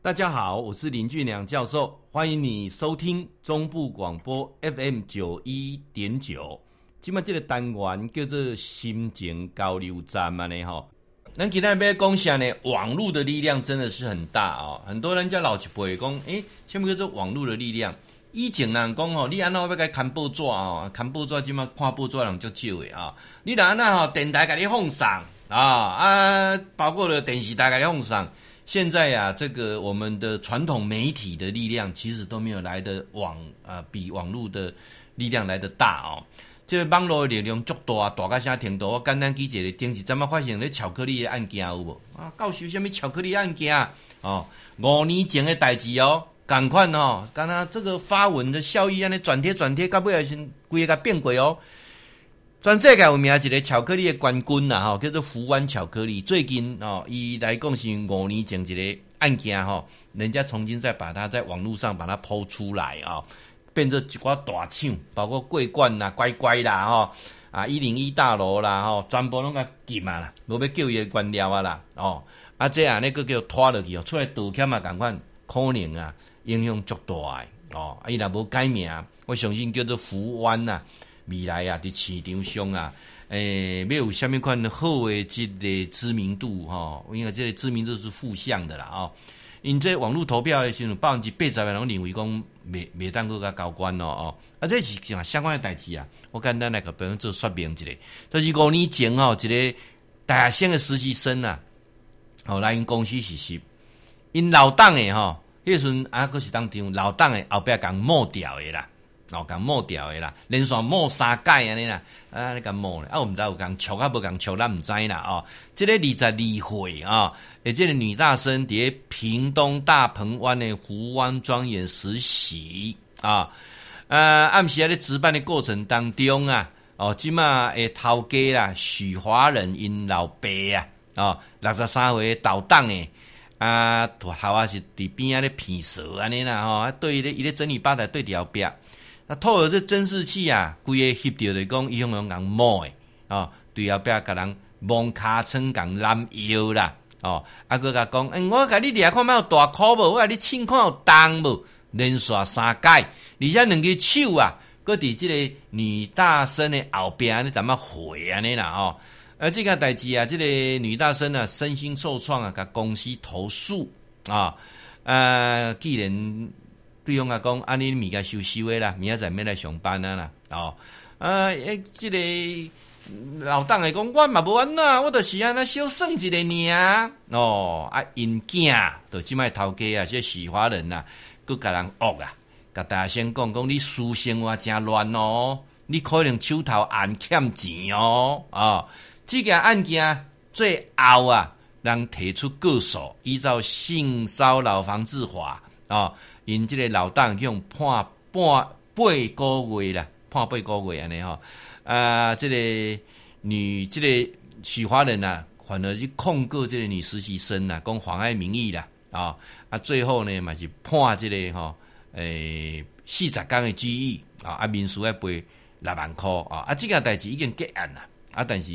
大家好，我是林俊良教授，欢迎你收听中部广播 FM 九一点九。今麦这个单元叫做心情交流站嘛呢吼。咱今天要讲啥呢？网络的力量真的是很大、哦！很多人家老一辈讲，诶，什么叫做网络的力量？以前人讲吼，你安怎要该看报纸哦？看报纸今麦看报纸人就少的啊！你哪那吼电台给你放送啊啊，包括了电视台给你放送。现在呀、啊，这个我们的传统媒体的力量其实都没有来的网啊，比网络的力量来得大哦。这个网络的力量足大，大到啥程度？我简单举一个，电视怎么发现咧巧克力的案件有无？啊，告诉什么巧克力案件啊？哦，五年前的代志哦，赶快哦，刚刚这个发文的效益，安尼转贴转贴，到尾也是规个变过哦。全世界有名一个巧克力的冠军呐，哈，叫做福湾巧克力。最近哦，伊来讲是五年前一个案件哈，人家重新再把它在网络上把它抛出来啊，变成一挂大厂，包括桂冠呐、乖乖啦，哈啊一零一大楼啦，哈，全部拢个禁啊啦，无要叫伊关掉啊啦，哦，啊这样那个叫拖落去哦，出来道歉嘛，赶快可能啊，影响足大诶，哦，伊若无改名，我相信叫做福湾呐。未来啊，伫市场上啊，诶、欸，没有虾米款好诶，即个知名度哈，因为即个知名度是负向的啦哦。因这网络投票诶时候，百分之八十诶人认为讲未未当过个高官咯哦。啊，这是讲相关的代志啊。我简单来个帮做说明一下，就是五年前哦，一个大学生诶实习生啊，哦来因公司实习，因老党诶哈，迄时阵啊，阁是当场老党诶后壁共抹掉诶啦。哦，共抹掉的啦，连续抹三届安尼啦，啊，你共抹咧，啊，我毋知有共笑啊，无共笑，咱毋知啦，哦，即、这个二十二岁啊，诶，即个女大生伫屏东大鹏湾的湖湾庄园实习啊，呃，暗时啊，咧值班的过程当中啊，哦，即马诶头家啦，许华仁因老爸啊，哦，六十三岁倒档诶，啊，头啊是伫边啊咧片舌安尼啦，吼、啊，对咧伊咧整理吧台对调壁。那透过这监视器啊，规个翕到的讲，伊用用人摸诶，哦，对后壁甲人摸尻川共揽腰啦，哦，啊，阁甲讲，诶，我甲你掠看，有大箍无？我甲你称看有重无？连续三届，而且两只手啊，阁伫即个女大生的后壁，你怎么回安尼啦？哦，而这个代志啊，即个女大生啊，身心受创啊，甲公司投诉啊，呃，既然。对方啊讲，安尼物件收收诶啦，明仔载要来上班啊啦，哦，啊，诶，即个老党诶讲，我嘛无安怎，我就是安尼小算一个尔，哦，啊，因囝，就即摆头家啊，即许华人呐，阁甲人恶啊，甲大声讲讲你私生活真乱哦，你可能手头暗欠钱哦，啊，即个案件最后啊，人提出告诉，依照性骚扰防治法啊。因这个老党用判半八个月啦，判八个月安尼吼，啊，这个女这个许华人呐，反而去控告这个女实习生呐，讲妨碍名誉啦，啊啊，最后呢嘛是判这个吼，诶四十天的拘役啊，啊民事要赔六万块啊，啊这件代志已经结案啦，啊但是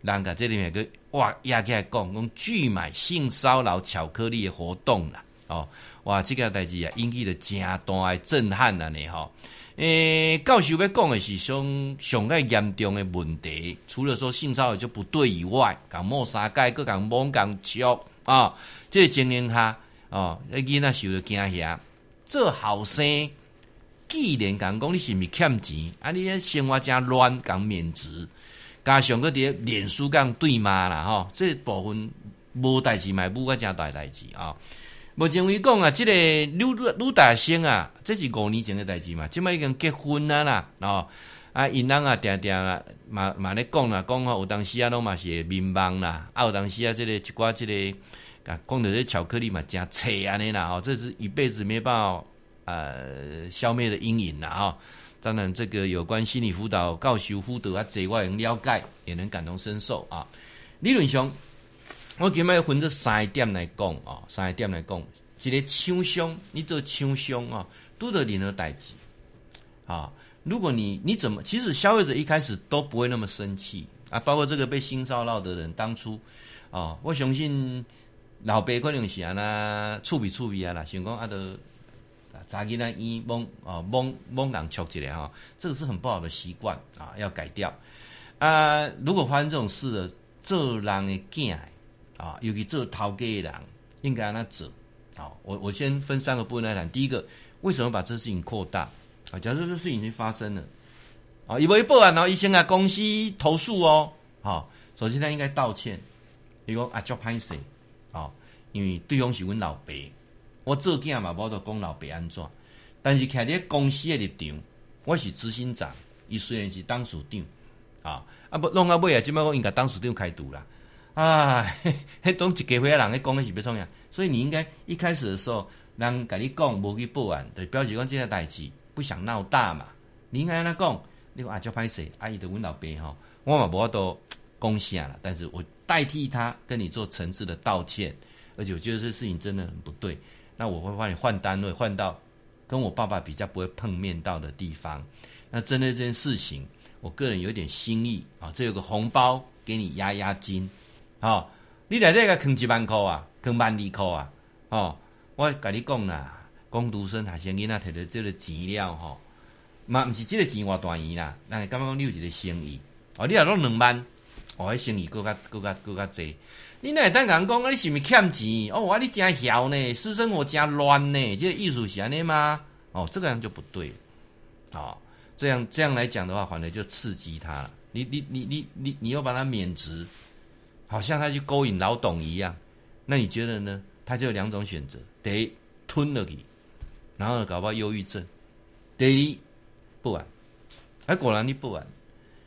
人家这里面个哇压起来讲讲拒买性骚扰巧克力的活动啦，哦。哇，这个代志啊，引起了真大诶震撼啊！呢吼，诶，教授要讲的是上上个严重的问题，除了说性骚扰就不对以外，讲莫杀盖，各讲莫讲笑啊，这个情形下哦，囡仔受了惊吓，做后生既然讲讲你是毋是欠钱，啊，你生活真乱，讲免职，加上个啲脸书讲对骂啦，吼，这部分无代志，买无个真大代志啊。目前为讲啊，这个女女大生啊，这是五年前的代志嘛，即摆已经结婚了啦，哦，啊，因翁啊，定定啊，嘛嘛咧讲啦，讲吼有当时啊，拢嘛是民望啦，啊，有当时啊，这个一寡这个啊，讲的这巧克力嘛，真脆安尼啦，哦，这是一辈子没办法呃消灭的阴影啦，哈。当然，这个有关心理辅导、教学辅导啊，这我也能了解，也能感同身受啊，理论上。我今麦要分这三点来讲哦，三点来讲，一个厂商，你做厂商啊，拄着任何代志啊。如果你你怎么，其实消费者一开始都不会那么生气啊。包括这个被性骚扰的人，当初啊，我相信老爸可能是安那趣味趣味啊啦，想讲啊都查囡仔伊懵哦懵懵人吵起来哈，这个是很不好的习惯啊，要改掉啊。如果发生这种事了，做人的囝啊，尤其做头家的人，应该安那做。好，我我先分三个部分来谈。第一个，为什么把这事情扩大啊？假设这事情已经发生了啊，以为报案，然后医生啊公司投诉哦。好，首先他应该道歉，伊讲啊，叫歹势。哦，因为对方是阮老爸，我做囝嘛，无得讲老爸安怎。但是站伫公司的立场，我是执行长，伊虽然是董事长，啊啊不弄到尾啊，即摆我应该董事长开除啦。啊，迄种一家伙人咧讲的是不重要，所以你应该一开始的时候，人甲你讲无去报案，就表示讲这个代志不想闹大嘛。你应该安怎讲，你讲啊，叫歹势，阿姨的阮老爸吼，我嘛无法度讲啥啦，但是我。代替他跟你做诚挚的道歉，而且我觉得这事情真的很不对。那我会帮你换单位，换到跟我爸爸比较不会碰面到的地方。那针对这件事情，我个人有点心意啊，这有个红包给你压压惊。哦，你来这个坑几万块啊，坑万二块啊。哦，我跟你讲啦，工读生学生囡仔摕到这个钱了吼，嘛不是这个钱偌大钱啦，那刚刚你有一个生意哦，你若拢两万。哦，迄生意搁较搁较搁较济，你那会当人讲啊？你是毋是欠钱？哦，啊，你真嚣呢，私生活真乱呢，这个意思是安尼吗？哦，这个样就不对，哦，这样这样来讲的话，反而就刺激他了。你你你你你你又把他免职，好像他去勾引老董一样。那你觉得呢？他就有两种选择：第一，吞了去，然后搞不好忧郁症；第二，不玩。哎，果然你不玩，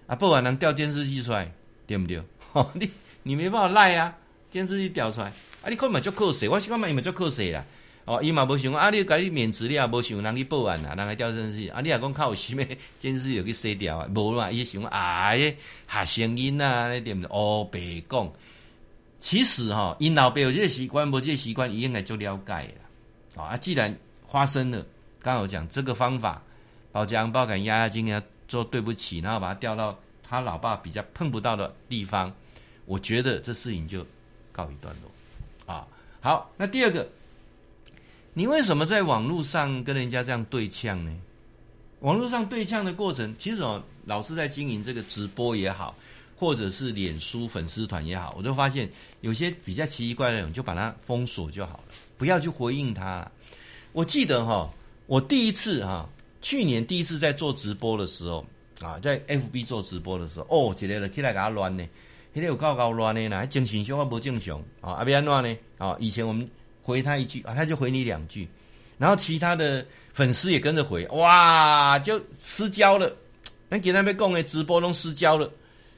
啊，不玩能调监视器出来。对不对？哦，你你没办法赖啊！电视机调出来，啊，你看嘛就扣谁？我讲嘛，你们就扣谁啦？哦，伊嘛无想啊，你甲你免职，你也无想人去报案啦，人去调监视，啊，你也讲靠什么？监视就去洗掉啊？无嘛，伊想啊，学声音啊，那对不对？哦，白讲，其实哈，因老爸有这个习惯，无这个习惯，伊应该就了解了。啊，既然发生了，刚好讲这个方法，包浆包敢压压惊，啊做对不起，然后把他调到。他老爸比较碰不到的地方，我觉得这事情就告一段落啊。好，那第二个，你为什么在网络上跟人家这样对呛呢？网络上对呛的过程，其实哦，老师在经营这个直播也好，或者是脸书粉丝团也好，我就发现有些比较奇奇怪怪的人，就把它封锁就好了，不要去回应他。我记得哈，我第一次哈，去年第一次在做直播的时候。啊，在 FB 做直播的时候，哦，一个人起来给他乱呢，那个有够够乱呢，那正常说话不正常啊，阿边乱呢？啊，以前我们回他一句啊，他就回你两句，然后其他的粉丝也跟着回，哇，就失焦了。那给他们讲的直播都失焦了，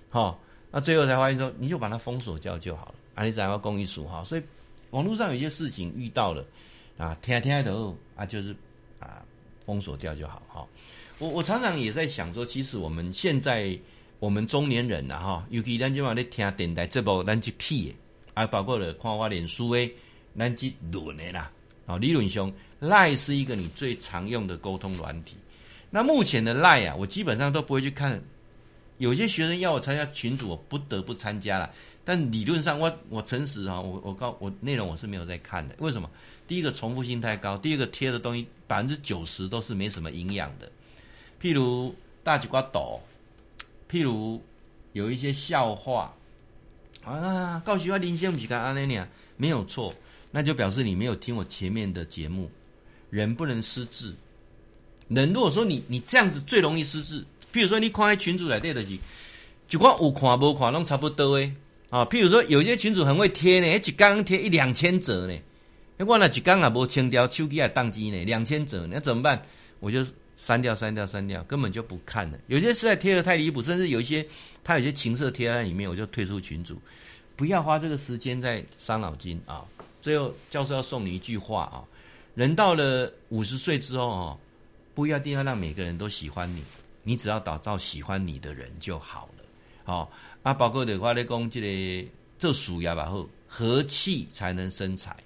好，那最后才发现说，你就把他封锁掉就好了。啊，你怎样公益数哈？所以网络上有些事情遇到了啊，听听的啊，就是啊，封锁掉就好，好。我我常常也在想说，其实我们现在我们中年人呐，哈，尤其咱今晚在听电台这部咱去屁的，啊包括了看我脸书诶，咱去论的啦。啊，理论上赖是一个你最常用的沟通软体。那目前的赖啊，我基本上都不会去看。有些学生要我参加群组，我不得不参加了。但理论上我，我我诚实哈，我我告我内容我是没有在看的。为什么？第一个重复性太高，第二个贴的东西百分之九十都是没什么营养的。譬如大吉瓜斗，譬如有一些笑话啊，告诉我林先生不是安尼呢，没有错，那就表示你没有听我前面的节目。人不能失智，人如果说你你这样子最容易失智。譬如说你看在群主来对的是，就光有看无看拢差不多诶啊。譬如说有些群主很会贴呢，一刚贴一两千折呢，我那一刚啊无清掉手机还宕机呢，两千折，那怎么办？我就。删掉，删掉，删掉，根本就不看了。有些实在贴的太离谱，甚至有一些他有些情色贴在里面，我就退出群组。不要花这个时间在伤脑筋啊！最后教授要送你一句话啊：人到了五十岁之后啊，不一定要让每个人都喜欢你，你只要打造喜欢你的人就好了。好啊，包括的话咧讲，这个做事业吧，后和气才能生财。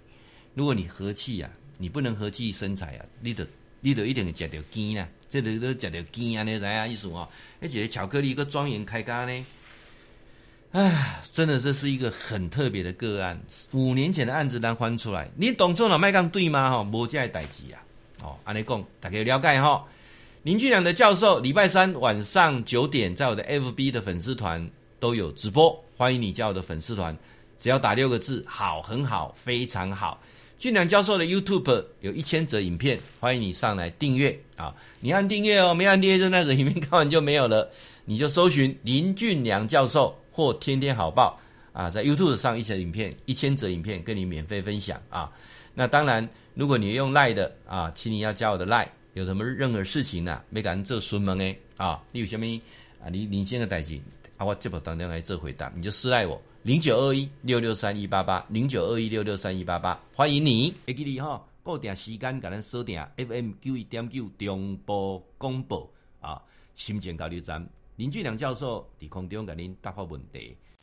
如果你和气呀，你不能和气生财啊，你得。你都一定食到坚啦，这里都食到坚啊！你知影意思哦？而且巧克力个庄园开咖呢，哎，真的这是一个很特别的个案。五年前的案子，咱翻出来，你董总老麦讲对吗？哈，无这代志啊。哦，按你讲，大家有了解哈。林俊良的教授，礼拜三晚上九点，在我的 FB 的粉丝团都有直播，欢迎你加我的粉丝团，只要打六个字，好，很好，非常好。俊良教授的 YouTube 有一千则影片，欢迎你上来订阅啊！你按订阅哦，没按订阅就那个影片看完就没有了，你就搜寻林俊良教授或天天好报啊，在 YouTube 上一些影片，一千则影片跟你免费分享啊。那当然，如果你用 Line 的啊，请你要加我的 Line。有什么任何事情呐，没敢做询问诶啊，你有什么啊？你领先的代志啊，我这不当天来做回答，你就私赖我零九二一六六三一八八零九二一六六三一八八，欢迎你。会记你哈，固定时间甲咱锁定 FM 九一点九中波广播啊，心情交流站林俊良教授伫空中甲您答复问题。